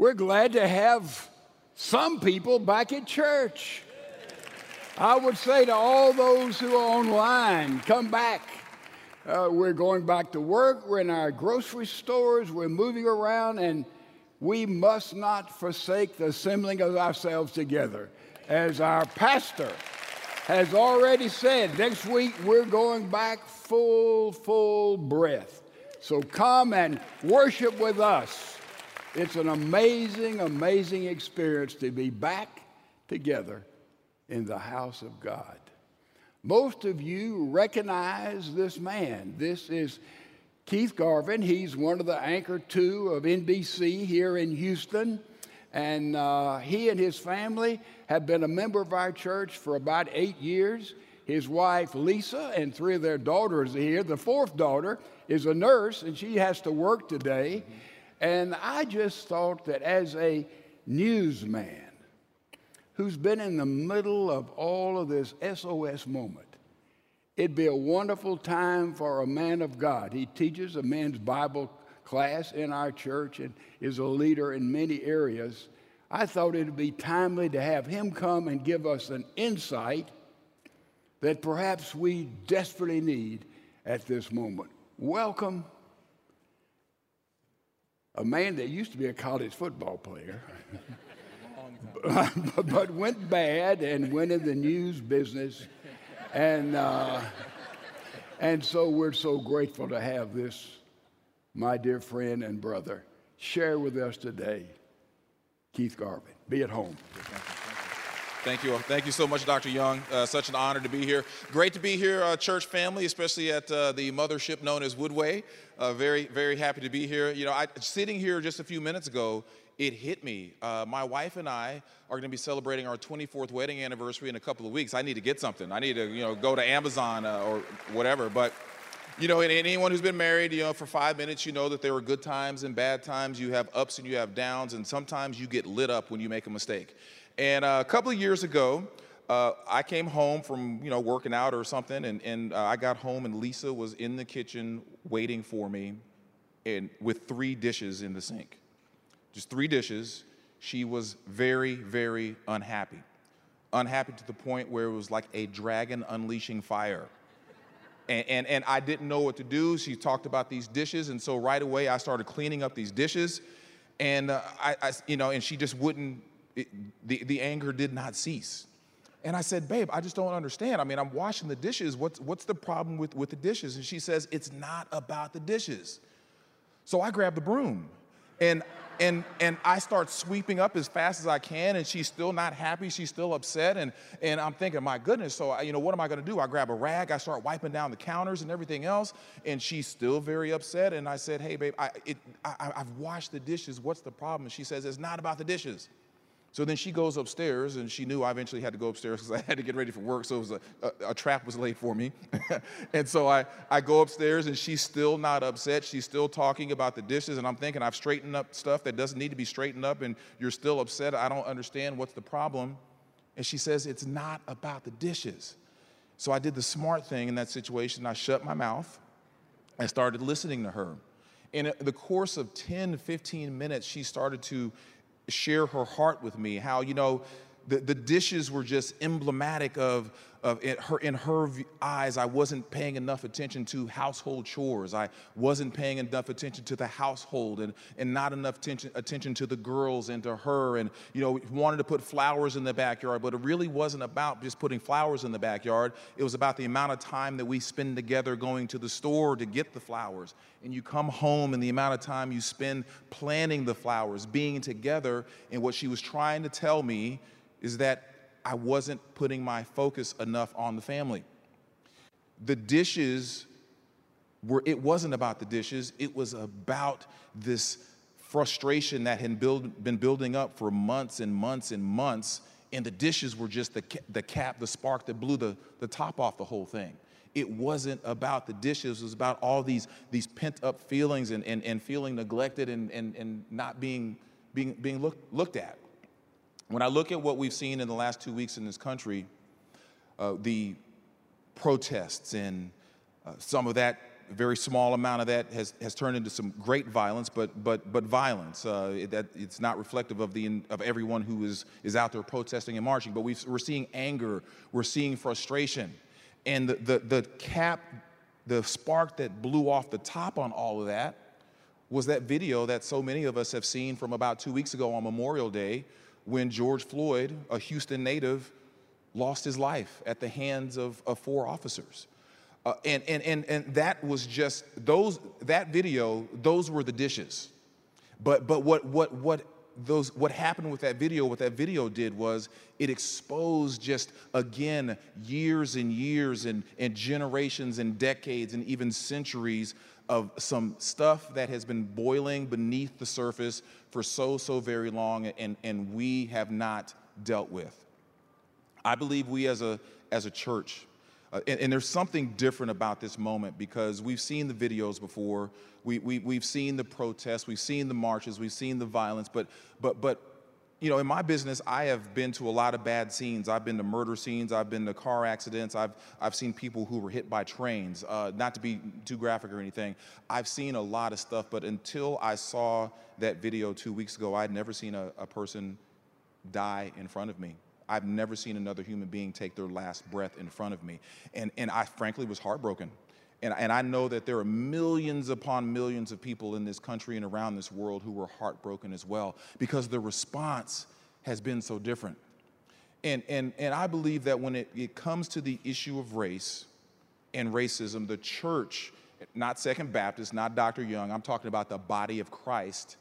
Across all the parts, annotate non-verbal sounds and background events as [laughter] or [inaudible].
We're glad to have some people back at church. I would say to all those who are online, come back. Uh, we're going back to work, we're in our grocery stores, we're moving around, and we must not forsake the assembling of ourselves together. As our pastor has already said, next week we're going back full, full breath. So come and worship with us. It's an amazing, amazing experience to be back together in the house of God. Most of you recognize this man. This is Keith Garvin. He's one of the anchor two of NBC here in Houston. And uh, he and his family have been a member of our church for about eight years. His wife, Lisa, and three of their daughters are here. The fourth daughter is a nurse, and she has to work today. And I just thought that as a newsman who's been in the middle of all of this SOS moment, it'd be a wonderful time for a man of God. He teaches a men's Bible class in our church and is a leader in many areas. I thought it'd be timely to have him come and give us an insight that perhaps we desperately need at this moment. Welcome a man that used to be a college football player, [laughs] but went bad and went in the news business. And, uh, and so we're so grateful to have this, my dear friend and brother, share with us today, Keith Garvin. Be at home. Thank you. Thank you so much, Dr. Young. Uh, such an honor to be here. Great to be here, uh, church family, especially at uh, the mothership known as Woodway. Uh, very, very happy to be here. You know, I, sitting here just a few minutes ago, it hit me. Uh, my wife and I are going to be celebrating our 24th wedding anniversary in a couple of weeks. I need to get something. I need to, you know, go to Amazon uh, or whatever. But you know, anyone who's been married, you know, for five minutes, you know that there are good times and bad times. You have ups and you have downs, and sometimes you get lit up when you make a mistake. And uh, a couple of years ago, uh, I came home from you know working out or something, and, and uh, I got home and Lisa was in the kitchen waiting for me, and with three dishes in the sink, just three dishes. She was very very unhappy, unhappy to the point where it was like a dragon unleashing fire. And, and, and I didn't know what to do. She talked about these dishes, and so right away I started cleaning up these dishes, and uh, I, I, you know, and she just wouldn't it, the, the anger did not cease. And I said, Babe, I just don't understand. I mean, I'm washing the dishes. What's, what's the problem with, with the dishes? And she says, It's not about the dishes. So I grab the broom and, and, and I start sweeping up as fast as I can, and she's still not happy. She's still upset. And, and I'm thinking, My goodness, so I, you know, what am I going to do? I grab a rag, I start wiping down the counters and everything else, and she's still very upset. And I said, Hey, babe, I, it, I, I've washed the dishes. What's the problem? And she says, It's not about the dishes. So then she goes upstairs, and she knew I eventually had to go upstairs because I had to get ready for work. So it was a, a, a trap was laid for me, [laughs] and so I, I go upstairs, and she's still not upset. She's still talking about the dishes, and I'm thinking I've straightened up stuff that doesn't need to be straightened up, and you're still upset. I don't understand what's the problem. And she says it's not about the dishes. So I did the smart thing in that situation. I shut my mouth. I started listening to her. In the course of 10, 15 minutes, she started to share her heart with me, how, you know, the, the dishes were just emblematic of, of in her, in her eyes, I wasn't paying enough attention to household chores. I wasn't paying enough attention to the household and, and not enough attention, attention to the girls and to her. And, you know, wanted to put flowers in the backyard, but it really wasn't about just putting flowers in the backyard. It was about the amount of time that we spend together going to the store to get the flowers. And you come home and the amount of time you spend planning the flowers, being together. And what she was trying to tell me is that I wasn't putting my focus enough on the family. The dishes were, it wasn't about the dishes, it was about this frustration that had build, been building up for months and months and months. And the dishes were just the, the cap, the spark that blew the, the top off the whole thing. It wasn't about the dishes, it was about all these, these pent up feelings and, and, and feeling neglected and, and, and not being, being, being look, looked at. When I look at what we've seen in the last two weeks in this country, uh, the protests and uh, some of that very small amount of that has, has turned into some great violence, but, but, but violence. Uh, that it's not reflective of, the, of everyone who is, is out there protesting and marching, but we are seeing anger, we're seeing frustration. And the, the, the cap, the spark that blew off the top on all of that was that video that so many of us have seen from about two weeks ago on Memorial Day when George Floyd, a Houston native, lost his life at the hands of, of four officers. Uh, and, and, and, and that was just those that video those were the dishes but but what what what those what happened with that video what that video did was it exposed just again years and years and, and generations and decades and even centuries of some stuff that has been boiling beneath the surface for so so very long and and we have not dealt with. I believe we as a as a church uh, and, and, there's something different about this moment because we've seen the videos before, we, we, we've seen the protests, we've seen the marches, we've seen the violence, but, but, but you know, in my business, I have been to a lot of bad scenes. I've been to murder scenes. I've been to car accidents. I've, I've seen people who were hit by trains. Uh, not to be too graphic or anything, I've seen a lot of stuff. But until I saw that video two weeks ago, I'd never seen a, a person die in front of me. I've never seen another human being take their last breath in front of me. And, and I frankly was heartbroken. And, and I know that there are millions upon millions of people in this country and around this world who were heartbroken as well because the response has been so different. And, and, and I believe that when it, it comes to the issue of race and racism, the church, not Second Baptist, not Dr. Young, I'm talking about the body of Christ,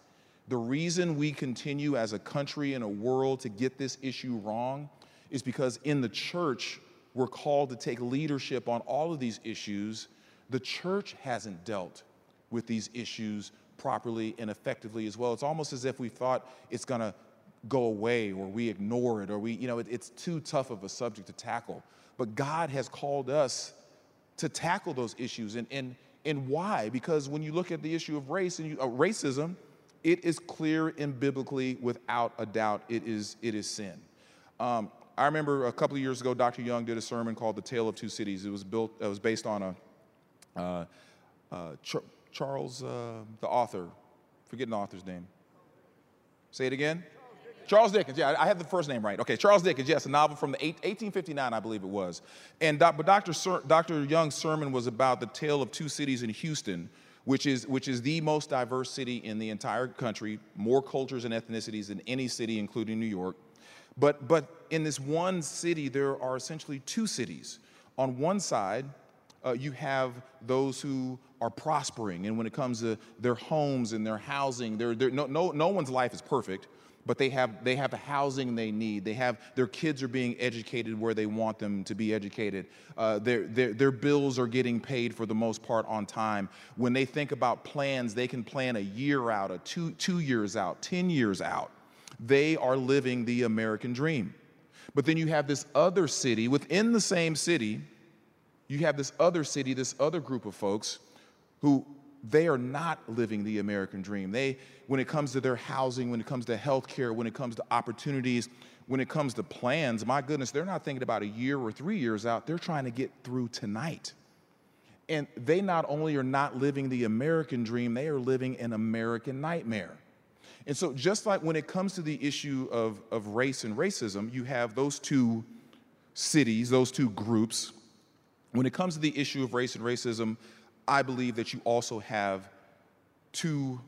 the reason we continue as a country and a world to get this issue wrong is because in the church, we're called to take leadership on all of these issues. The church hasn't dealt with these issues properly and effectively as well. It's almost as if we thought it's going to go away or we ignore it or we, you know, it, it's too tough of a subject to tackle. But God has called us to tackle those issues. And, and, and why? Because when you look at the issue of race and you, uh, racism, it is clear and biblically, without a doubt, it is, it is sin. Um, I remember a couple of years ago, Dr. Young did a sermon called "The Tale of Two Cities." It was built, it was based on a uh, uh, Ch- Charles, uh, the author, forgetting the author's name. Say it again. Charles Dickens, yeah, I have the first name right. Okay, Charles Dickens, yes, a novel from the eight, 1859, I believe it was. And but Dr. Dr. Young's sermon was about the tale of two cities in Houston which is, which is the most diverse city in the entire country, more cultures and ethnicities than any city, including New York. But, but in this one city, there are essentially two cities. On one side, uh, you have those who are prospering, and when it comes to their homes and their housing, they're, they're, no, no, no one's life is perfect but they have, they have the housing they need. They have, their kids are being educated where they want them to be educated. Uh, their, their, their bills are getting paid for the most part on time. When they think about plans, they can plan a year out, a two, two years out, 10 years out. They are living the American dream. But then you have this other city within the same city, you have this other city, this other group of folks who they are not living the American dream. They, when it comes to their housing, when it comes to health care, when it comes to opportunities, when it comes to plans, my goodness, they're not thinking about a year or three years out. They're trying to get through tonight. And they not only are not living the American dream, they are living an American nightmare. And so, just like when it comes to the issue of, of race and racism, you have those two cities, those two groups. When it comes to the issue of race and racism, I believe that you also have two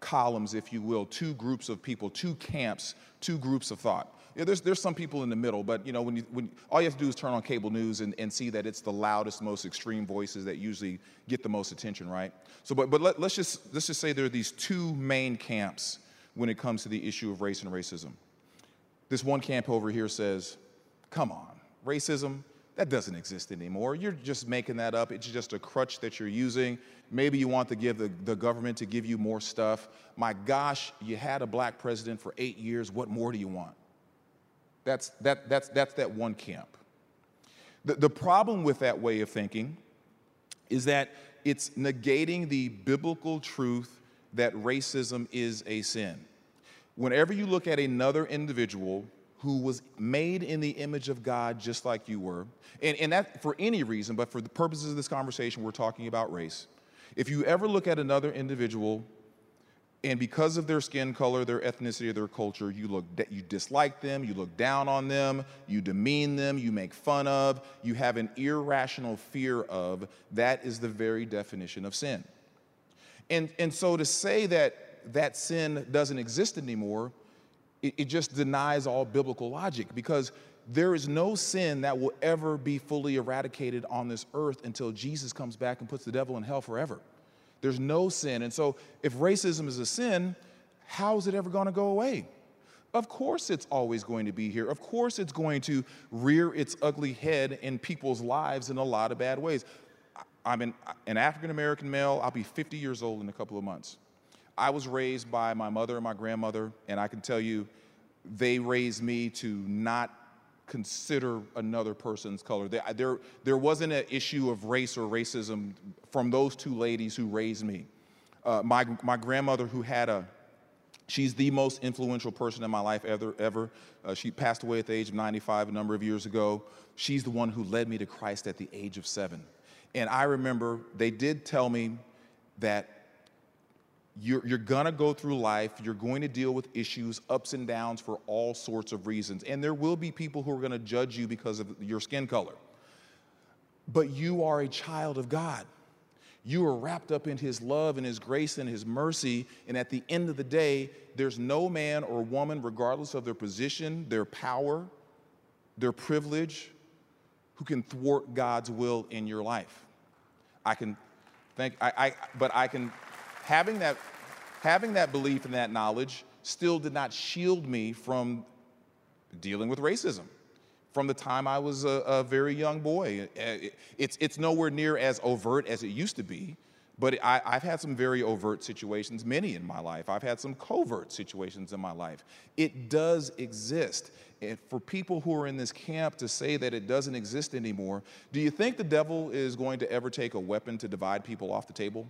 columns, if you will, two groups of people, two camps, two groups of thought. Yeah, there's, there's some people in the middle, but you know, when you, when, all you have to do is turn on cable news and, and see that it's the loudest, most extreme voices that usually get the most attention, right? So, but, but let, let's, just, let's just say there are these two main camps when it comes to the issue of race and racism. This one camp over here says, come on, racism, that doesn't exist anymore. You're just making that up. It's just a crutch that you're using. Maybe you want to give the, the government to give you more stuff. My gosh, you had a black president for eight years. What more do you want? That's, that, that's, that's that one camp. The, the problem with that way of thinking is that it's negating the biblical truth that racism is a sin. Whenever you look at another individual who was made in the image of God just like you were, and, and that for any reason, but for the purposes of this conversation, we're talking about race. If you ever look at another individual and because of their skin color, their ethnicity, their culture, you look you dislike them, you look down on them, you demean them, you make fun of, you have an irrational fear of, that is the very definition of sin. And, and so to say that that sin doesn't exist anymore, it, it just denies all biblical logic because there is no sin that will ever be fully eradicated on this earth until Jesus comes back and puts the devil in hell forever. There's no sin. And so, if racism is a sin, how is it ever going to go away? Of course, it's always going to be here. Of course, it's going to rear its ugly head in people's lives in a lot of bad ways. I'm an, an African American male. I'll be 50 years old in a couple of months. I was raised by my mother and my grandmother, and I can tell you, they raised me to not consider another person's color. There, there, there wasn't an issue of race or racism from those two ladies who raised me. Uh, my, my grandmother, who had a, she's the most influential person in my life ever. ever. Uh, she passed away at the age of 95 a number of years ago. She's the one who led me to Christ at the age of seven. And I remember they did tell me that you're, you're gonna go through life, you're going to deal with issues, ups and downs for all sorts of reasons. And there will be people who are gonna judge you because of your skin color. But you are a child of God. You are wrapped up in His love and His grace and His mercy. And at the end of the day, there's no man or woman, regardless of their position, their power, their privilege, who can thwart God's will in your life. I can think, I, I but I can having that, having that belief and that knowledge still did not shield me from dealing with racism from the time I was a, a, very young boy. It's, it's nowhere near as overt as it used to be, but I, have had some very overt situations, many in my life. I've had some covert situations in my life. It does exist. And for people who are in this camp to say that it doesn't exist anymore, do you think the devil is going to ever take a weapon to divide people off the table?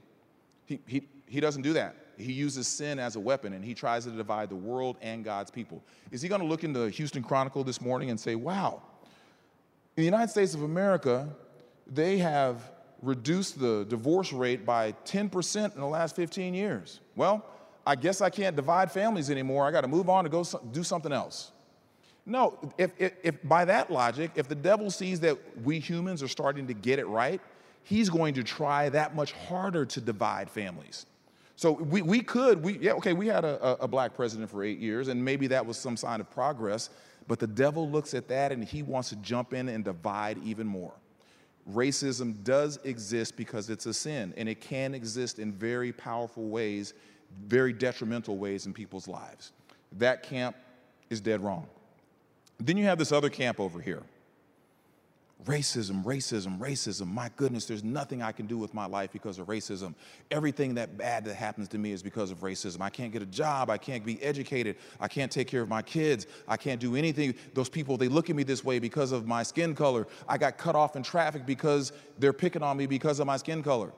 He, he, he doesn't do that. He uses sin as a weapon and he tries to divide the world and God's people. Is he going to look into the Houston Chronicle this morning and say, wow, in the United States of America, they have reduced the divorce rate by 10% in the last 15 years? Well, I guess I can't divide families anymore. I got to move on to go do something else. No, if, if, if by that logic, if the devil sees that we humans are starting to get it right, he's going to try that much harder to divide families. So we, we could, we, yeah, okay, we had a, a black president for eight years, and maybe that was some sign of progress, but the devil looks at that and he wants to jump in and divide even more. Racism does exist because it's a sin, and it can exist in very powerful ways, very detrimental ways in people's lives. That camp is dead wrong. Then you have this other camp over here Racism, racism, racism. My goodness, there's nothing I can do with my life because of racism. Everything that bad that happens to me is because of racism. I can't get a job. I can't be educated. I can't take care of my kids. I can't do anything. Those people, they look at me this way because of my skin color. I got cut off in traffic because they're picking on me because of my skin color.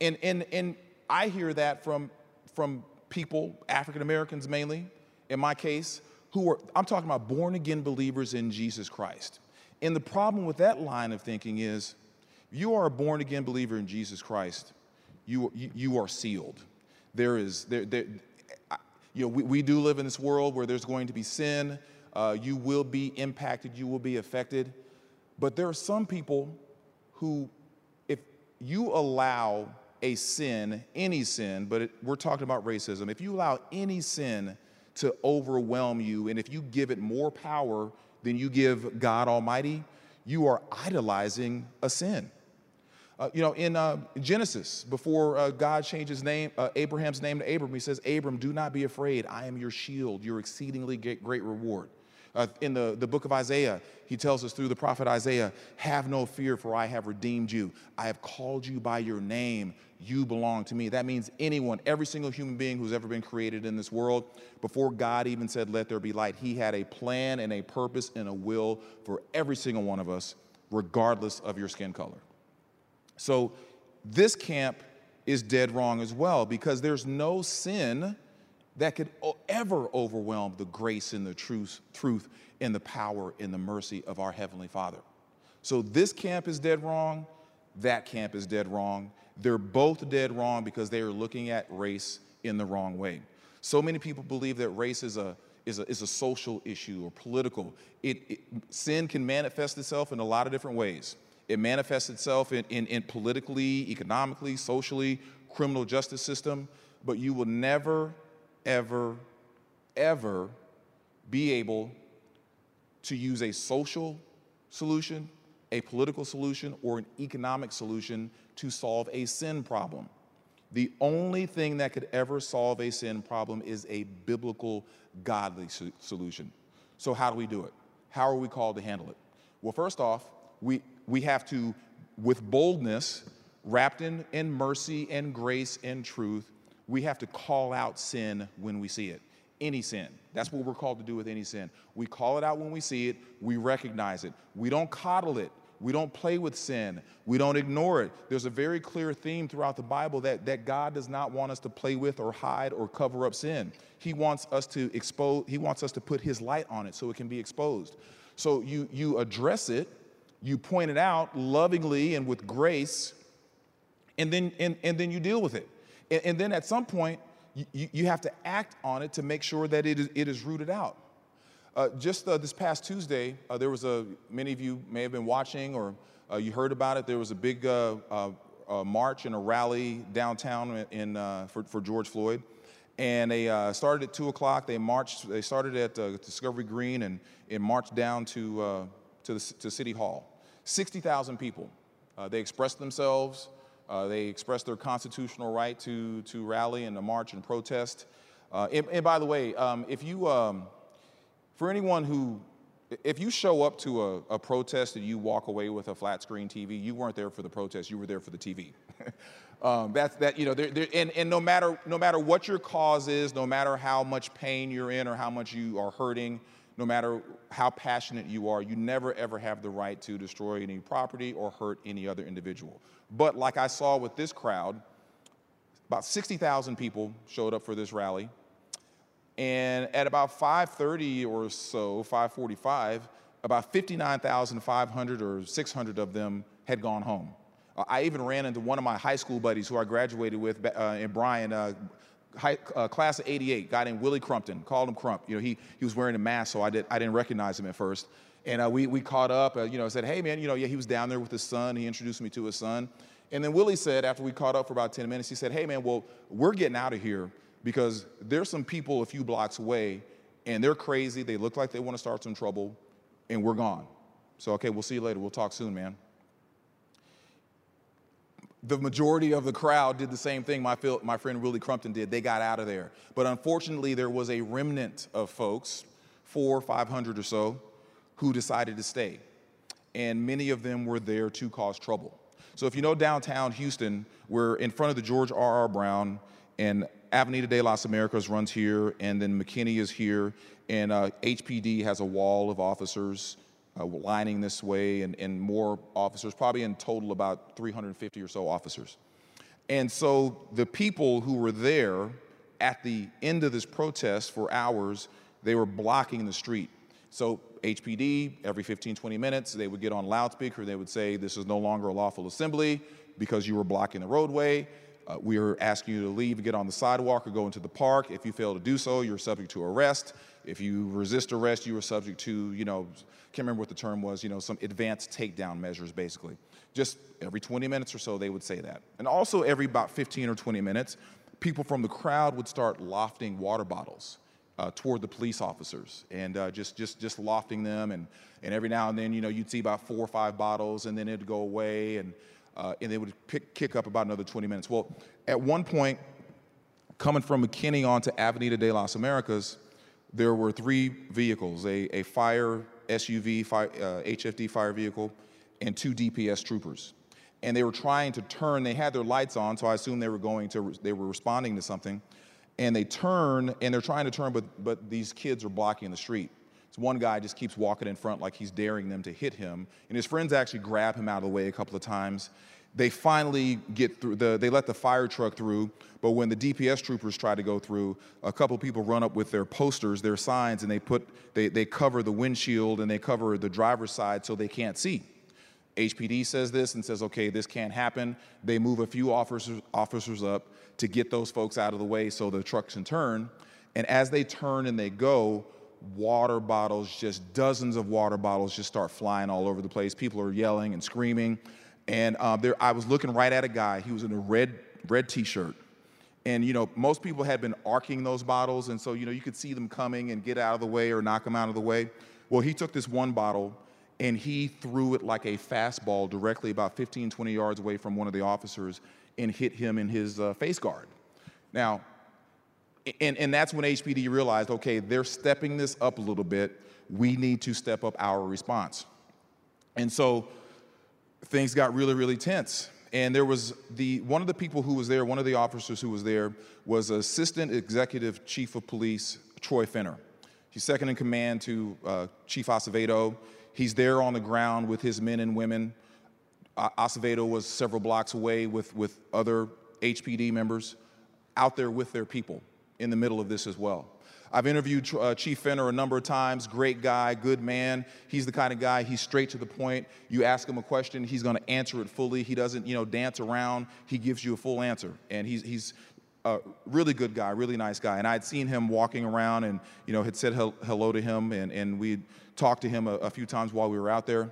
And, and, and I hear that from, from people, African Americans mainly, in my case, who are, I'm talking about born again believers in Jesus Christ and the problem with that line of thinking is you are a born again believer in Jesus Christ, you, you, you are sealed. There is, there, there, you know, we, we do live in this world where there's going to be sin. Uh, you will be impacted, you will be affected. But there are some people who, if you allow a sin, any sin, but it, we're talking about racism, if you allow any sin to overwhelm you and if you give it more power than you give God Almighty, you are idolizing a sin. Uh, you know, in uh, Genesis, before uh, God changes name, uh, Abraham's name to Abram, he says, Abram, do not be afraid. I am your shield, your exceedingly great reward. Uh, in the, the book of Isaiah, he tells us through the prophet Isaiah, Have no fear, for I have redeemed you. I have called you by your name. You belong to me. That means anyone, every single human being who's ever been created in this world, before God even said, Let there be light, he had a plan and a purpose and a will for every single one of us, regardless of your skin color. So this camp is dead wrong as well because there's no sin that could ever overwhelm the grace and the truth, truth and the power and the mercy of our Heavenly Father. So this camp is dead wrong, that camp is dead wrong. They're both dead wrong because they are looking at race in the wrong way. So many people believe that race is a, is a, is a social issue or political. It, it, sin can manifest itself in a lot of different ways. It manifests itself in, in, in politically, economically, socially, criminal justice system, but you will never, ever, ever be able to use a social solution, a political solution, or an economic solution to solve a sin problem. The only thing that could ever solve a sin problem is a biblical, godly solution. So, how do we do it? How are we called to handle it? Well, first off, we, we have to, with boldness, wrapped in, in mercy and grace and truth, we have to call out sin when we see it. Any sin. That's what we're called to do with any sin. We call it out when we see it, we recognize it. We don't coddle it. We don't play with sin. We don't ignore it. There's a very clear theme throughout the Bible that, that God does not want us to play with or hide or cover up sin. He wants us to expose, He wants us to put His light on it so it can be exposed. So you, you address it, you point it out lovingly and with grace, and then, and, and then you deal with it. And, and then at some point, you, you have to act on it to make sure that it is, it is rooted out. Uh, just uh, this past Tuesday, uh, there was a, many of you may have been watching or uh, you heard about it. There was a big uh, uh, march and a rally downtown in, for, for, George Floyd. And they started at 2 o'clock. They marched, they started at Discovery Green and, and marched down to, to, the, to City Hall. 60,000 people. they expressed themselves. They expressed their constitutional right to, to rally and to march and protest. And, and, by the way, um, if you, um, for anyone who, if you show up to a, a, protest and you walk away with a flat screen TV, you weren't there for the protest, you were there for the TV. [laughs] um, that's that, you know, they're, they're, and, and no, matter, no matter what your cause is, no matter how much pain you're in or how much you are hurting, no matter how passionate you are, you never ever have the right to destroy any property or hurt any other individual. But like I saw with this crowd, about 60,000 people showed up for this rally. And at about 5:30 or so, 5:45, about 59,500 or 600 of them had gone home. I even ran into one of my high school buddies who I graduated with, uh, and Brian, uh, high, uh, class of 88, guy named Willie Crumpton, called him Crump. You know, he, he was wearing a mask, so I, did, I didn't recognize him at first. And uh, we, we caught up, uh, you know, said, hey man, you know, yeah, he was down there with his son. He introduced me to his son. And then Willie said, after we caught up for about 10 minutes, he said, hey man, well, we're getting out of here because there's some people a few blocks away and they're crazy. They look like they want to start some trouble, and we're gone. So, okay, we'll see you later. We'll talk soon, man. The majority of the crowd did the same thing my, my friend Willie Crumpton did. They got out of there. But unfortunately, there was a remnant of folks, four, 500 or so, who decided to stay. And many of them were there to cause trouble. So if you know downtown Houston, we're in front of the George R. R. Brown, and Avenida de las Americas runs here, and then McKinney is here, and uh, HPD has a wall of officers uh, lining this way, and, and more officers, probably in total about 350 or so officers. And so the people who were there at the end of this protest for hours, they were blocking the street. So HPD, every 15, 20 minutes, they would get on loudspeaker, they would say, this is no longer a lawful assembly because you were blocking the roadway. Uh, we are asking you to leave, get on the sidewalk, or go into the park. If you fail to do so, you're subject to arrest. If you resist arrest, you are subject to, you know, can't remember what the term was, you know, some advanced takedown measures, basically. Just every 20 minutes or so, they would say that. And also, every about 15 or 20 minutes, people from the crowd would start lofting water bottles. Uh, toward the police officers and uh, just just just lofting them and and every now and then you know you'd see about four or five bottles and then it'd go away and uh, and they would pick, kick up about another 20 minutes. Well, at one point, coming from McKinney onto Avenida de las Americas, there were three vehicles a, a fire SUV, fire, uh, HFD fire vehicle, and two DPS troopers. And they were trying to turn, they had their lights on, so I assume they were going to, they were responding to something. And they turn, and they're trying to turn, but, but these kids are blocking the street. So one guy just keeps walking in front like he's daring them to hit him. And his friends actually grab him out of the way a couple of times. They finally get through, the, they let the fire truck through, but when the DPS troopers try to go through, a couple people run up with their posters, their signs, and they put, they, they cover the windshield and they cover the driver's side so they can't see. HPD says this and says, okay, this can't happen. They move a few officers, officers up to get those folks out of the way so the trucks can turn. And as they turn and they go, water bottles, just dozens of water bottles, just start flying all over the place. People are yelling and screaming. And uh, there, I was looking right at a guy. He was in a red red T-shirt, and you know most people had been arcing those bottles, and so you know you could see them coming and get out of the way or knock them out of the way. Well, he took this one bottle and he threw it like a fastball directly about 15, 20 yards away from one of the officers and hit him in his uh, face guard. Now, and, and that's when HPD realized, okay, they're stepping this up a little bit. We need to step up our response. And so things got really, really tense. And there was the one of the people who was there, one of the officers who was there, was Assistant Executive Chief of Police Troy Finner. He's second in command to uh, Chief Acevedo. He's there on the ground with his men and women. Uh, Acevedo was several blocks away with, with other HPD members out there with their people in the middle of this as well. I've interviewed uh, Chief Finner a number of times. Great guy, good man. He's the kind of guy, he's straight to the point. You ask him a question, he's going to answer it fully. He doesn't, you know, dance around. He gives you a full answer. And he's, he's a really good guy, really nice guy. And I'd seen him walking around and, you know, had said hello to him and, and we talked to him a, a few times while we were out there.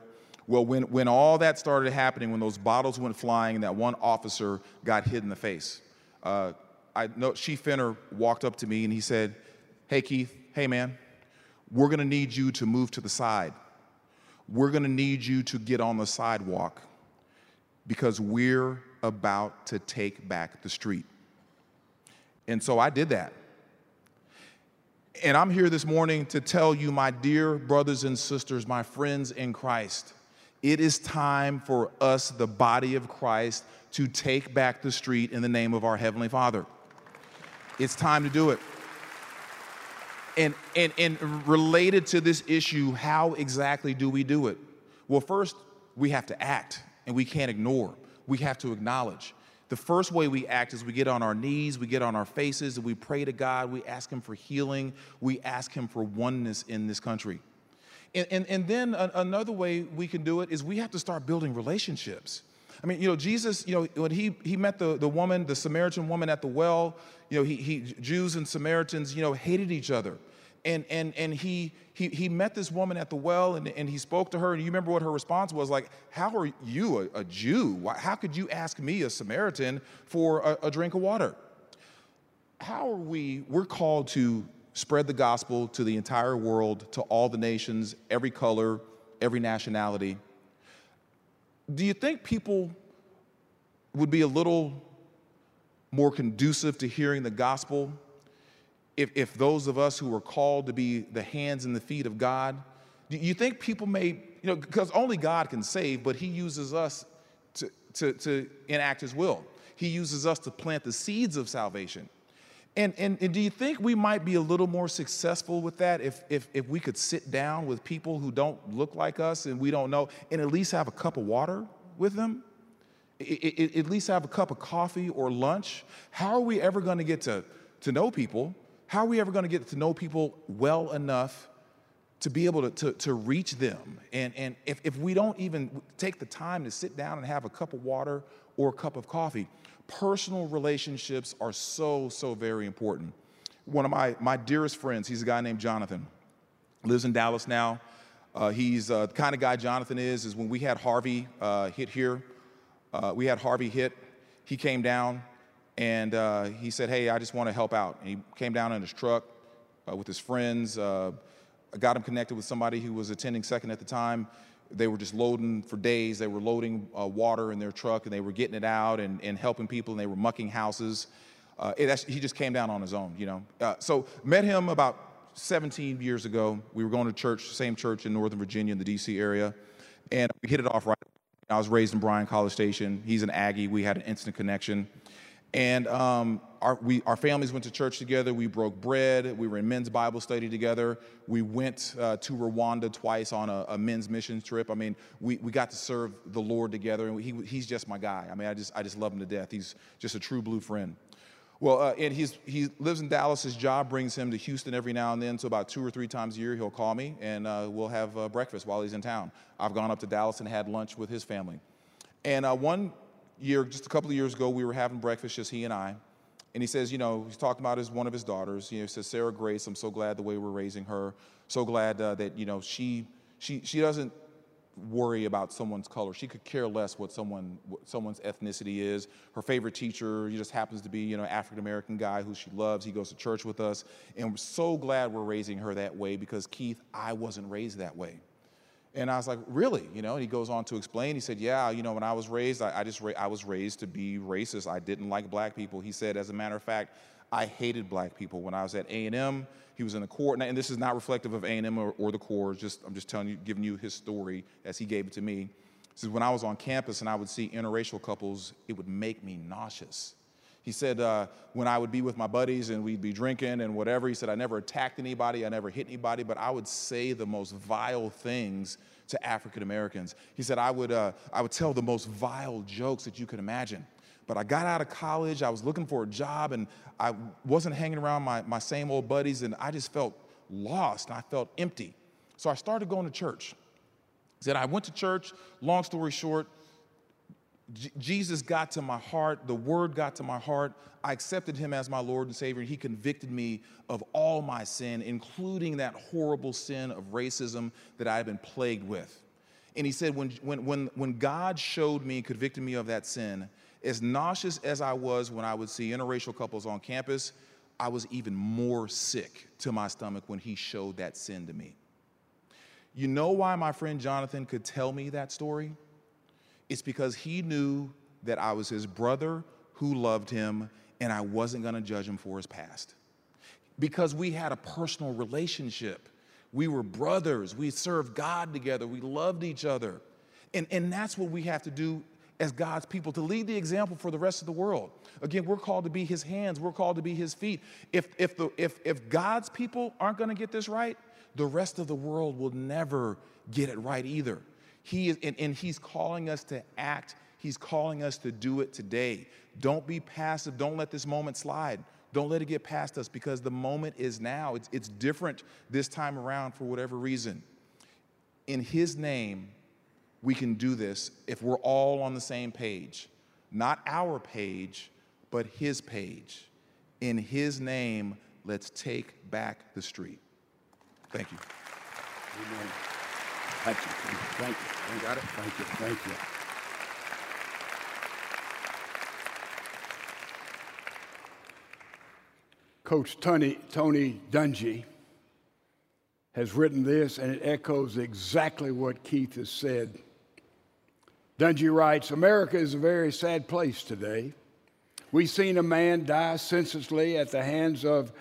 Well, when, when all that started happening, when those bottles went flying and that one officer got hit in the face, uh, I know Chief Finner walked up to me and he said, Hey, Keith, hey, man, we're to need you to move to the side. We're to need you to get on the sidewalk because we're about to take back the street. And so I did that. And I'm here this morning to tell you, my dear brothers and sisters, my friends in Christ, it is time for us, the body of Christ, to take back the street in the name of our Heavenly Father. It's time to do it. And, and, and related to this issue, how exactly do we do it? Well, first, we have to act, and we can't ignore. We have to acknowledge. The first way we act is we get on our knees, we get on our faces, we pray to God. We ask Him for healing. We ask Him for oneness in this country. And, and, and then another way we can do it is we have to start building relationships. I mean, you know, Jesus, you know, when he, he met the, the woman, the Samaritan woman at the well, you know, he, he, Jews and Samaritans, you know, hated each other. And, and, and he, he, he met this woman at the well and, and he spoke to her. And you remember what her response was like, How are you, a, a Jew? How could you ask me, a Samaritan, for a, a drink of water? How are we, we're called to spread the gospel to the entire world, to all the nations, every color, every nationality. Do you think people would be a little more conducive to hearing the gospel if, if those of us who are called to be the hands and the feet of God, do you think people may, you know, because only God can save, but He uses us to, to, to enact His will. He uses us to plant the seeds of salvation. And, and, and, do you think we might be a little more successful with that if, if, if we could sit down with people who don't look like us and we don't know and at least have a cup of water with them? at least have a cup of coffee or lunch? How are we ever going to get to, to know people how are we ever going to get to know people well enough to be able to, to, to, reach them? And, and if, if we don't even take the time to sit down and have a cup of water or a cup of coffee, personal relationships are so, so very important. One of my, my dearest friends, he's a guy named Jonathan, lives in Dallas now. Uh, he's uh, the kind of guy Jonathan is, is when we had Harvey uh, hit here, uh, we had Harvey hit, he came down, and uh, he said, Hey, I just want to help out. And he came down in his truck uh, with his friends. I got him connected with somebody who was attending second at the time. They were just loading for days. They were loading uh, water in their truck and they were getting it out and, and helping people and they were mucking houses. Uh, it, he just came down on his own, you know. Uh, so met him about 17 years ago. We were going to church, same church in Northern Virginia in the D.C. area, and we hit it off right. I was raised in Bryan College Station. He's an Aggie. We had an instant connection. And um, our, we, our families went to church together. We broke bread. We were in men's Bible study together. We went uh, to Rwanda twice on a, a, men's mission trip. I mean, we, we got to serve the Lord together. And he, he's just my guy. I mean, I just, I just love him to death. He's just a true blue friend. Well, uh, and he's, he lives in Dallas. His job brings him to Houston every now and then. So about two or three times a year, he'll call me and uh, we'll have uh, breakfast while he's in town. I've gone up to Dallas and had lunch with his family. And uh, one year, just a couple of years ago, we were having breakfast, just he and I. And he says, you know, he's talking about his one of his daughters. You know, he says, Sarah Grace, I'm so glad the way we're raising her. So glad uh, that you know she she she doesn't worry about someone's color. She could care less what someone what someone's ethnicity is. Her favorite teacher he just happens to be, you know, African American guy who she loves. He goes to church with us, and we're so glad we're raising her that way because Keith, I wasn't raised that way. And I was like, really? You know, and he goes on to explain. He said, yeah, you know, when I was raised, I, I just ra- I was raised to be racist. I didn't like black people. He said, as a matter of fact, I hated black people. When I was at A&M, he was in the Corps, and this is not reflective of A&M or, or the Corps. Just I'm just telling you, giving you his story as he gave it to me. He says, when I was on campus and I would see interracial couples, it would make me nauseous. He said, uh, when I would be with my buddies and we'd be drinking and whatever, he said, I never attacked anybody, I never hit anybody, but I would say the most vile things to African Americans. He said, I would, uh, I would tell the most vile jokes that you could imagine. But I got out of college, I was looking for a job, and I wasn't hanging around my, my same old buddies, and I just felt lost and I felt empty. So I started going to church. He said, I went to church, long story short, J- Jesus got to my heart, the word got to my heart. I accepted him as my Lord and Savior. He convicted me of all my sin, including that horrible sin of racism that I had been plagued with. And he said, when, when, when, when God showed me, and convicted me of that sin, as nauseous as I was when I would see interracial couples on campus, I was even more sick to my stomach when he showed that sin to me. You know why my friend Jonathan could tell me that story? It's because he knew that I was his brother who loved him and I wasn't going to judge him for his past. Because we had a personal relationship. We were brothers. We served God together. We loved each other. And, and that's what we have to do as God's people to lead the example for the rest of the world. Again, we're called to be his hands, we're called to be his feet. If, if, the, if, if God's people aren't going to get this right, the rest of the world will never get it right either. He is, and, and He's calling us to act. He's calling us to do it today. Don't be passive. Don't let this moment slide. Don't let it get past us because the moment is now. It's, it's different this time around for whatever reason. In His name, we can do this if we're all on the same page. Not our page, but His page. In His name, let's take back the street. Thank you. Amen. Thank you. Thank you. Thank you. Got it? Thank you. Thank you. Coach Tony, Tony Dungy has written this, and it echoes exactly what Keith has said. Dungy writes America is a very sad place today. We've seen a man die senselessly at the hands of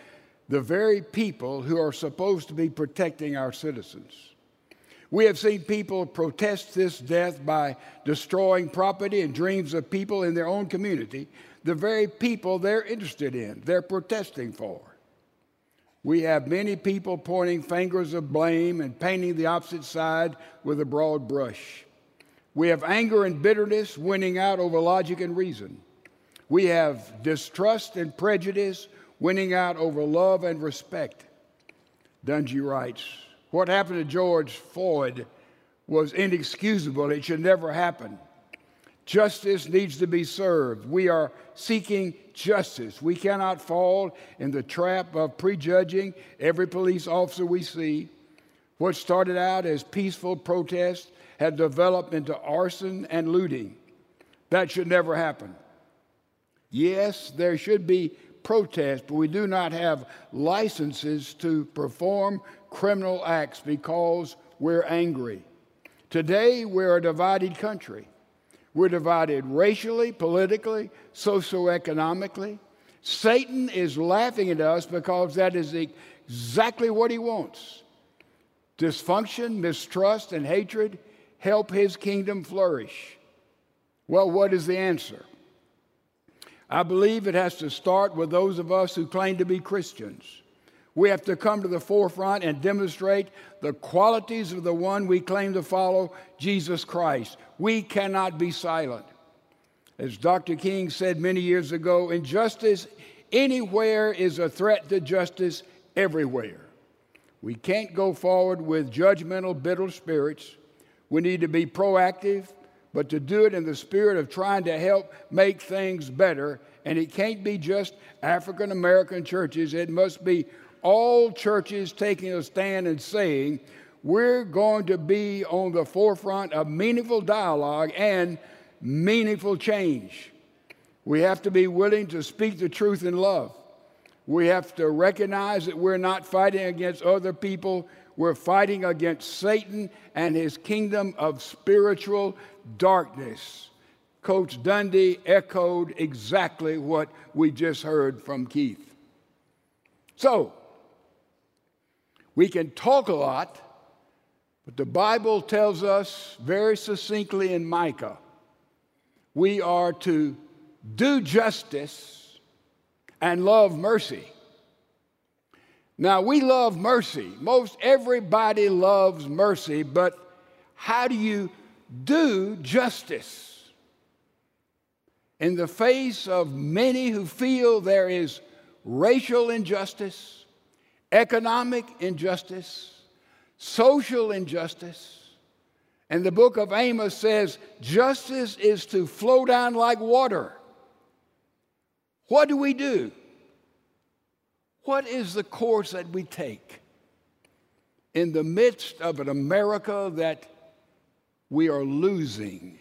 the very people who are supposed to be protecting our citizens. We have seen people protest this death by destroying property and dreams of people in their own community, the very people they're interested in, they're protesting for. We have many people pointing fingers of blame and painting the opposite side with a broad brush. We have anger and bitterness winning out over logic and reason. We have distrust and prejudice winning out over love and respect. Dungy writes, what happened to George Floyd was inexcusable. It should never happen. Justice needs to be served. We are seeking justice. We cannot fall in the trap of prejudging every police officer we see. What started out as peaceful protest had developed into arson and looting. That should never happen. Yes, there should be protest, but we do not have licenses to perform criminal acts because we're angry. Today, we're a divided country. We're divided racially, politically, socioeconomically. Satan is laughing at us because that is exactly what he wants. Dysfunction, mistrust, and hatred help his kingdom flourish. Well, what is the answer? I believe it has to start with those of us who claim to be Christians. We have to come to the forefront and demonstrate the qualities of the one we claim to follow, Jesus Christ. We cannot be silent. As Dr. King said many years ago, injustice anywhere is a threat to justice everywhere. We can't go forward with judgmental, bitter spirits. We need to be proactive, but to do it in the spirit of trying to help make things better. And it can't be just African American churches, it must be all churches taking a stand and saying, we're going to be on the forefront of meaningful dialogue and meaningful change. We have to be willing to speak the truth in love. We have to recognize that we're not fighting against other people, we're fighting against Satan and his kingdom of spiritual darkness. Coach Dungy echoed exactly what we just heard from Keith. So, we can talk a lot, but the Bible tells us very succinctly in Micah we are to do justice and love mercy. Now, we love mercy. Most everybody loves mercy, but how do you do justice? In the face of many who feel there is racial injustice, economic injustice, social injustice. And the book of Amos says justice is to flow down like water. What do we do? What is the course that we take in the midst of an America that we are losing?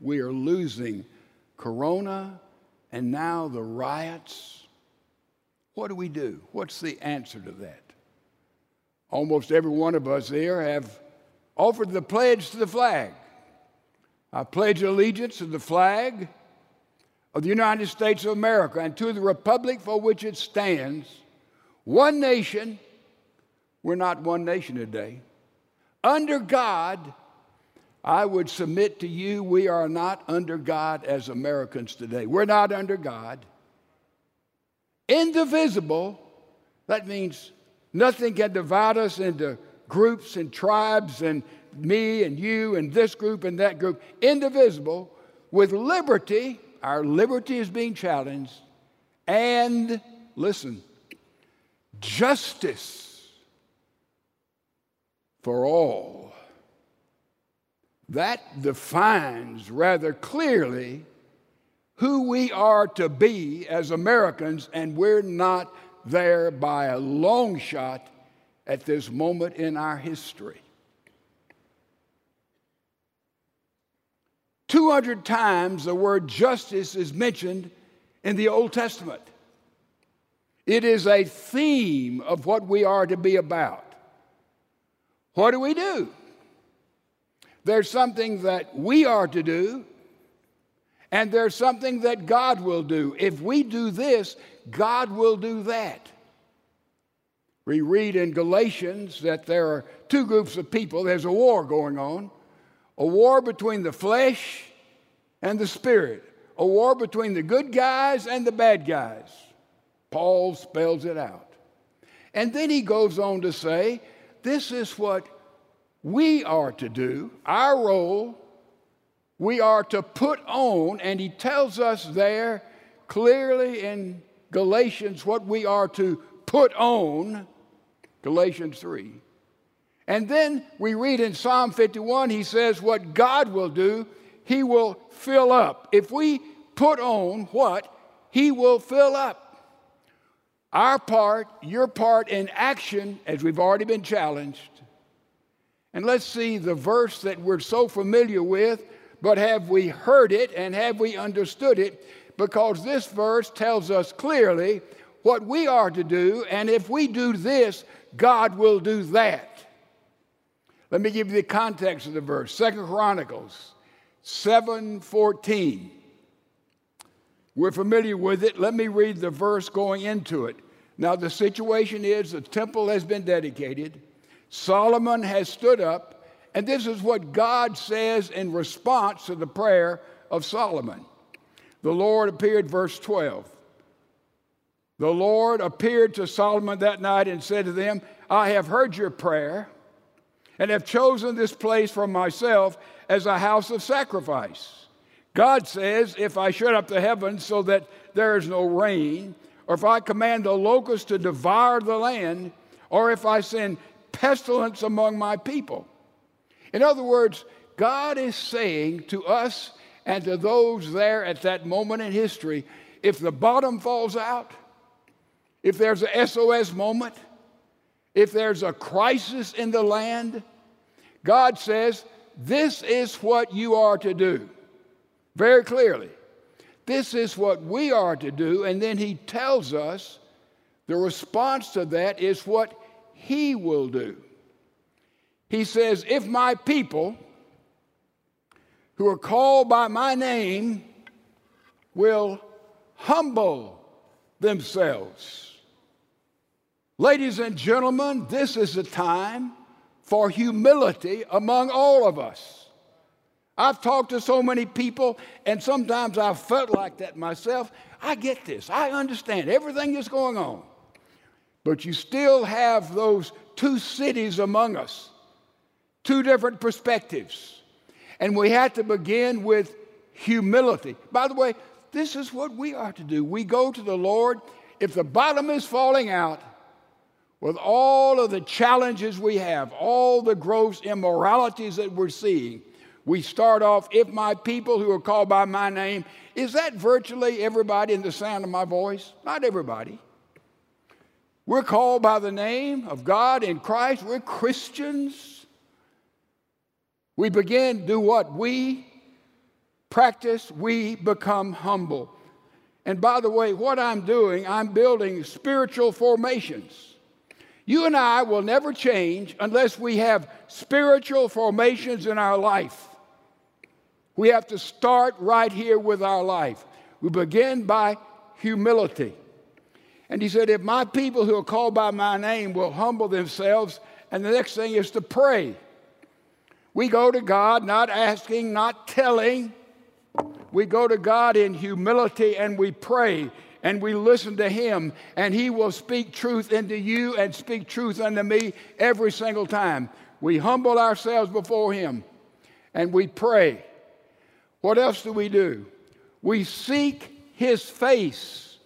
We are losing Corona and now the riots what do we do? What's the answer to that? Almost every one of us here have offered the pledge to the flag. I pledge allegiance to the flag of the United States of America and to the republic for which it stands, one nation. We're not one nation today. Under God, I would submit to you, we are not under God as Americans today. We're not under God indivisible, that means nothing can divide us into groups and tribes and me and you and this group and that group, indivisible, with liberty, our liberty is being challenged, and listen, justice for all. That defines rather clearly who we are to be as Americans, and we're not there by a long shot at this moment in our history. 200 times the word justice is mentioned in the Old Testament. It is a theme of what we are to be about. What do we do? There's something that we are to do, and there's something that God will do. If we do this, God will do that. We read in Galatians that there are two groups of people. There's a war going on a war between the flesh and the spirit, a war between the good guys and the bad guys. Paul spells it out. And then he goes on to say, This is what we are to do, our role we are to put on, and he tells us there clearly in Galatians what we are to put on, Galatians 3. And then we read in Psalm 51, he says, What God will do, he will fill up. If we put on what? He will fill up. Our part, your part in action, as we've already been challenged. And let's see the verse that we're so familiar with but have we heard it and have we understood it? Because this verse tells us clearly what we are to do, and if we do this, God will do that. Let me give you the context of the verse. Second Chronicles 7:14. We're familiar with it. Let me read the verse going into it. Now the situation is the temple has been dedicated. Solomon has stood up and this is what God says in response to the prayer of Solomon The Lord appeared, verse 12. The Lord appeared to Solomon that night and said to them, I have heard your prayer and have chosen this place for myself as a house of sacrifice. God says, If I shut up the heavens so that there is no rain, or if I command the locusts to devour the land, or if I send pestilence among my people. In other words, God is saying to us and to those there at that moment in history if the bottom falls out, if there's a SOS moment, if there's a crisis in the land, God says, This is what you are to do. Very clearly. This is what we are to do. And then He tells us the response to that is what He will do. He says, If my people who are called by my name will humble themselves. Ladies and gentlemen, this is a time for humility among all of us. I've talked to so many people, and sometimes I've felt like that myself. I get this, I understand everything that's going on. But you still have those two cities among us, two different perspectives. And we have to begin with humility. By the way, this is what we are to do. We go to the Lord. If the bottom is falling out, with all of the challenges we have, all the gross immoralities that we're seeing, we start off, if my people who are called by my name, is that virtually everybody in the sound of my voice? Not everybody. We're called by the name of God in Christ. We're Christians. We begin do what? We practice, we become humble. And by the way, what I'm doing, I'm building spiritual formations. You and I will never change unless we have spiritual formations in our life. We have to start right here with our life. We begin by humility. And he said, If my people who are called by my name will humble themselves, and the next thing is to pray. We go to God not asking, not telling. We go to God in humility and we pray and we listen to Him, and He will speak truth into you and speak truth unto me every single time. We humble ourselves before Him and we pray. What else do we do? We seek His face.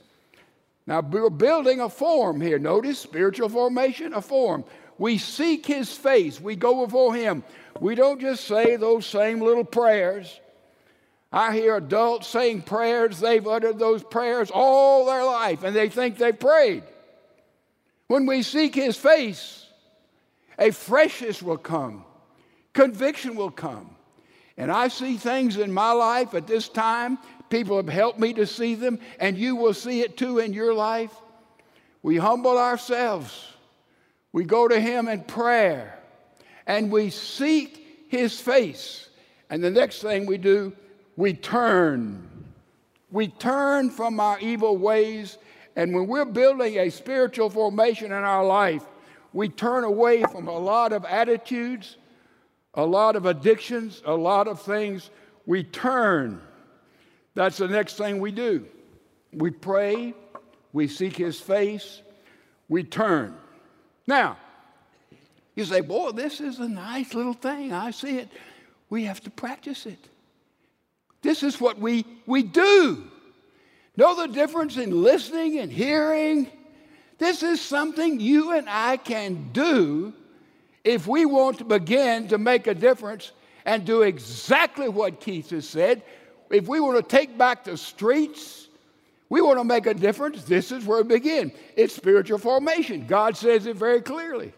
Now, we're building a form here. Notice spiritual formation, a form. We seek His face. We go before Him. We don't just say those same little prayers. I hear adults saying prayers, they've uttered those prayers all their life and they think they've prayed. When we seek His face, a freshness will come, conviction will come. And I see things in my life at this time, people have helped me to see them, and you will see it too in your life. We humble ourselves, we go to Him in prayer and we seek his face. And the next thing we do, we turn. We turn from our evil ways. And when we're building a spiritual formation in our life, we turn away from a lot of attitudes, a lot of addictions, a lot of things. We turn. That's the next thing we do. We pray, we seek his face, we turn. Now, you say, Boy, this is a nice little thing. I see it. We have to practice it. This is what we, we do. Know the difference in listening and hearing? This is something you and I can do if we want to begin to make a difference and do exactly what Keith has said. If we want to take back the streets, we want to make a difference, this is where we begin. It's spiritual formation. God says it very clearly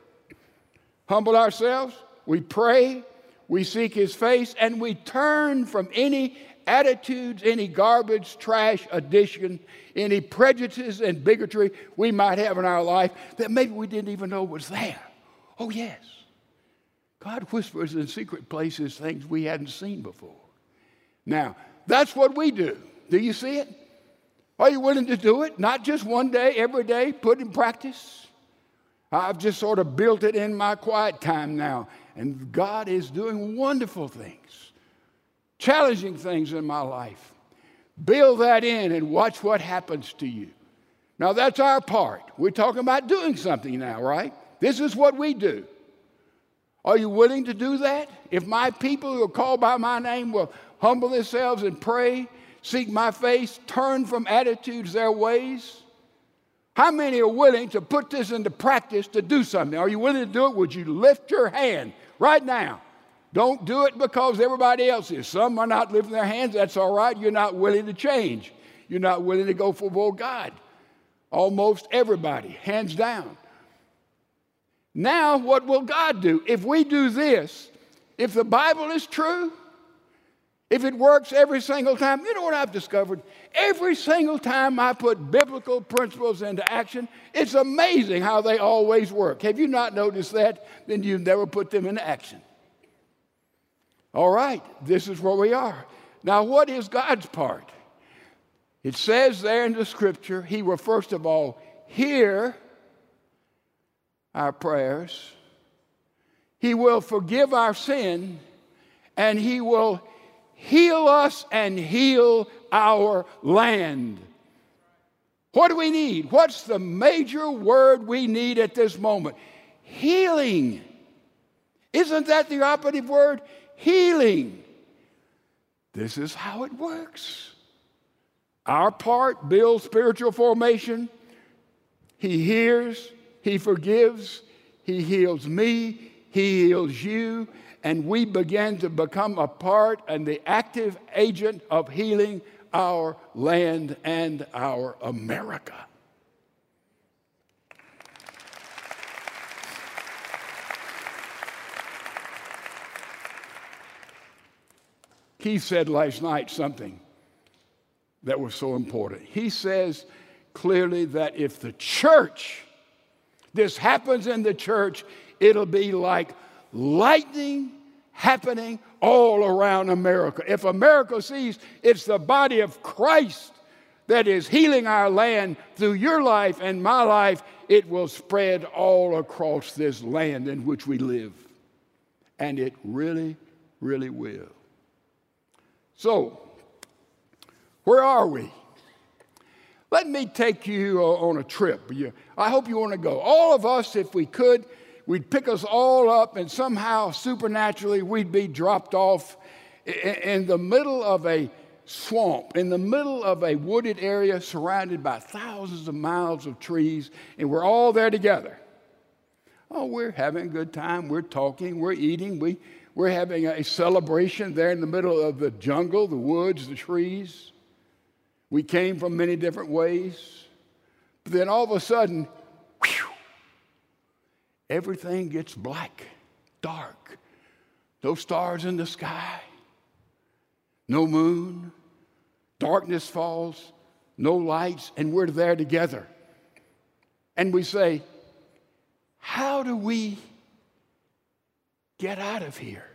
humble ourselves, we pray, we seek His face, and we turn from any attitudes, any garbage, trash, addition, any prejudices and bigotry we might have in our life that maybe we didn't even know was there. Oh, yes. God whispers in secret places things we hadn't seen before. Now, that's what we do. Do you see it? Are you willing to do it? Not just one day, every day, put in practice? I've just sort of built it in my quiet time now. And God is doing wonderful things, challenging things in my life. Build that in and watch what happens to you. Now, that's our part. We're talking about doing something now, right? This is what we do. Are you willing to do that? If my people who are called by my name will humble themselves and pray, seek my face, turn from attitudes, their ways, how many are willing to put this into practice to do something? Are you willing to do it? Would you lift your hand right now? Don't do it because everybody else is. Some are not lifting their hands. That's all right. You're not willing to change. You're not willing to go for God. Almost everybody, hands down. Now, what will God do? If we do this, if the Bible is true, if it works every single time, you know what I've discovered? Every single time I put biblical principles into action, it's amazing how they always work. Have you not noticed that? Then you've never put them into action. All right, this is where we are. Now, what is God's part? It says there in the scripture, He will first of all hear our prayers, He will forgive our sin, and He will heal us and heal our land. What do we need? What's the major word we need at this moment? Healing. Isn't that the operative word? Healing. This is how it works. Our part builds spiritual formation. He hears, He forgives, He heals me, He heals you, and we begin to become a part and the active agent of healing our land and our America. He said last night something that was so important. He says clearly that if the church, this happens in the church, it'll be like lightning happening all around America. If America sees it's the body of Christ that is healing our land through your life and my life, it will spread all across this land in which we live. And it really, really will. So, where are we? Let me take you on a trip. I hope you want to go. All of us, if we could, we'd pick us all up, and somehow, supernaturally, we'd be dropped off in the middle of a swamp, in the middle of a wooded area surrounded by thousands of miles of trees, and we're all there together. Oh, we're having a good time. We're talking, we're eating, we, we're having a celebration there in the middle of the jungle, the woods, the trees. We came from many different ways. But then all of a sudden, everything gets black, dark. No stars in the sky, no moon, darkness falls, no lights, and we're there together. And we say, How do we get out of here?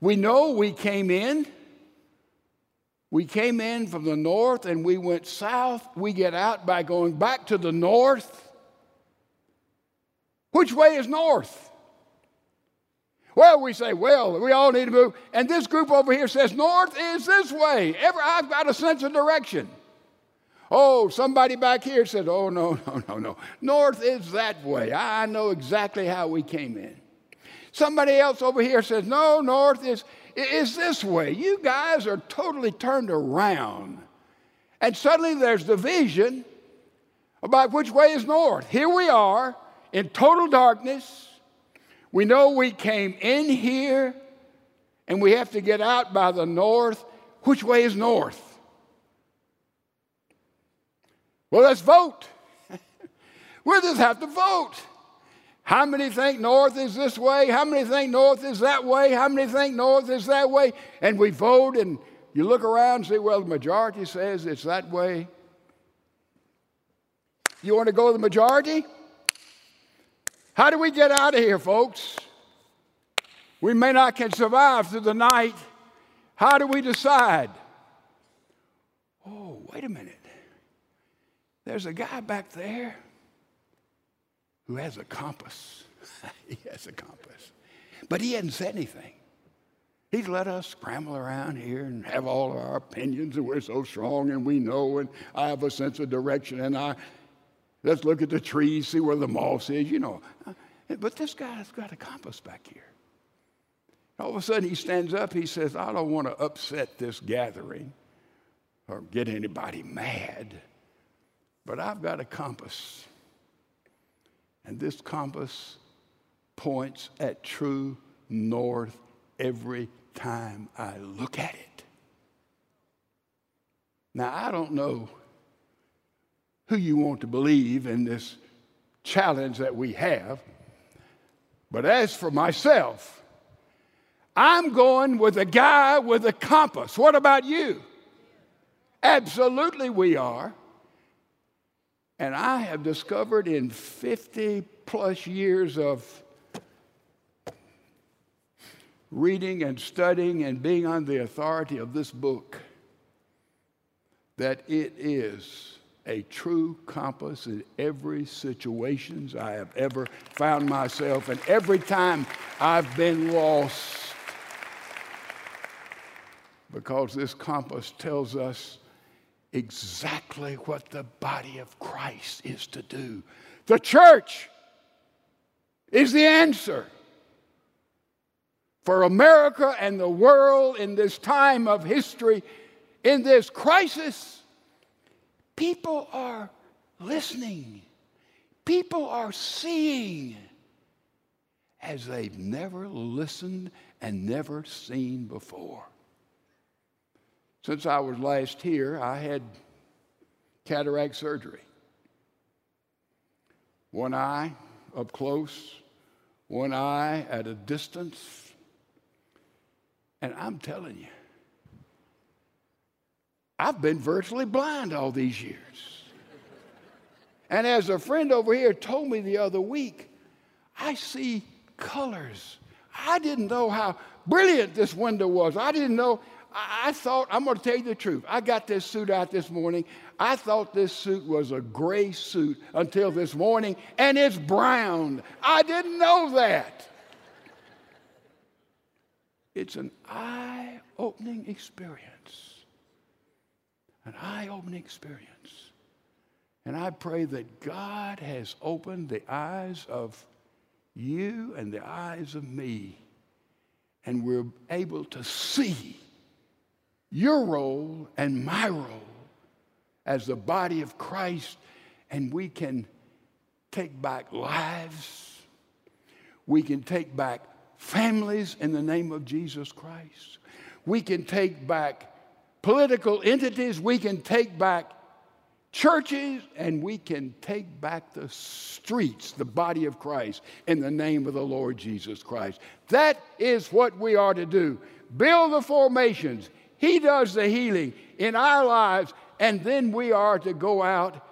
We know we came in. We came in from the north and we went south. We get out by going back to the north. Which way is north? Well, we say, well, we all need to move. And this group over here says, north is this way. Ever, I've got a sense of direction. Oh, somebody back here said, oh, no, [laughs] no, no, no. North is that way. I know exactly how we came in. Somebody else over here says, no, north is, is this way. You guys are totally turned around. And suddenly there's division about which way is north. Here we are in total darkness. We know we came in here and we have to get out by the north. Which way is north? Well, let's vote. [laughs] we'll just have to vote. How many think north is this way? How many think north is that way? How many think north is that way? And we vote and you look around and say, well, the majority says it's that way. You want to go with the majority? How do we get out of here, folks? We may not can survive through the night. How do we decide? Oh, wait a minute. There's a guy back there who has a compass. [laughs] he has a compass. But he hadn't said anything. He's let us scramble around here and have all of our opinions, and we're so strong and we know, and I have a sense of direction, and I let's look at the trees, see where the moss is, you know. Uh, but this guy's got a compass back here. All of a sudden, he stands up. He says, I don't want to upset this gathering or get anybody mad, but I've got a compass. And this compass points at true north every time I look at it. Now, I don't know who you want to believe in this challenge that we have, but as for myself, I'm going with a guy with a compass. What about you? Absolutely, we are. And I have discovered in 50 plus years of reading and studying and being on the authority of this book that it is a true compass in every situations I have ever found myself and every time I've been lost because this compass tells us exactly what the body of Christ is to do. The church is the answer for America and the world in this time of history, in this crisis. People are listening, people are seeing as they've never listened and never seen before. Since I was last here, I had cataract surgery. One eye up close, one eye at a distance. And I'm telling you, I've been virtually blind all these years. And as a friend over here told me the other week, I see colors. I didn't know how brilliant this window was. I didn't know I, thought, I'm going to tell you the truth. I got this suit out this morning. I thought this suit was a gray suit until this morning, and it's brown. I didn't know that. It's an eye opening experience. An eye opening experience. And I pray that God has opened the eyes of you and the eyes of me, and we're able to see your role and my role as the body of Christ, and we can take back lives. We can take back families in the name of Jesus Christ. We can take back political entities. We can take back churches, and we can take back the streets, the body of Christ, in the name of the Lord Jesus Christ. That is what we are to do. Build the formations, he does the healing in our lives, and then we are to go out.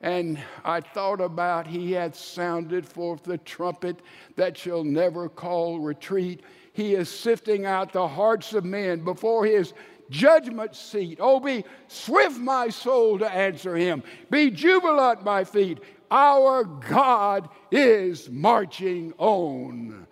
And I thought about he hath sounded forth the trumpet that shall never call retreat. He is sifting out the hearts of men before his judgment seat. Oh, be swift, my soul, to answer him. Be jubilant, my feet. Our God is marching on.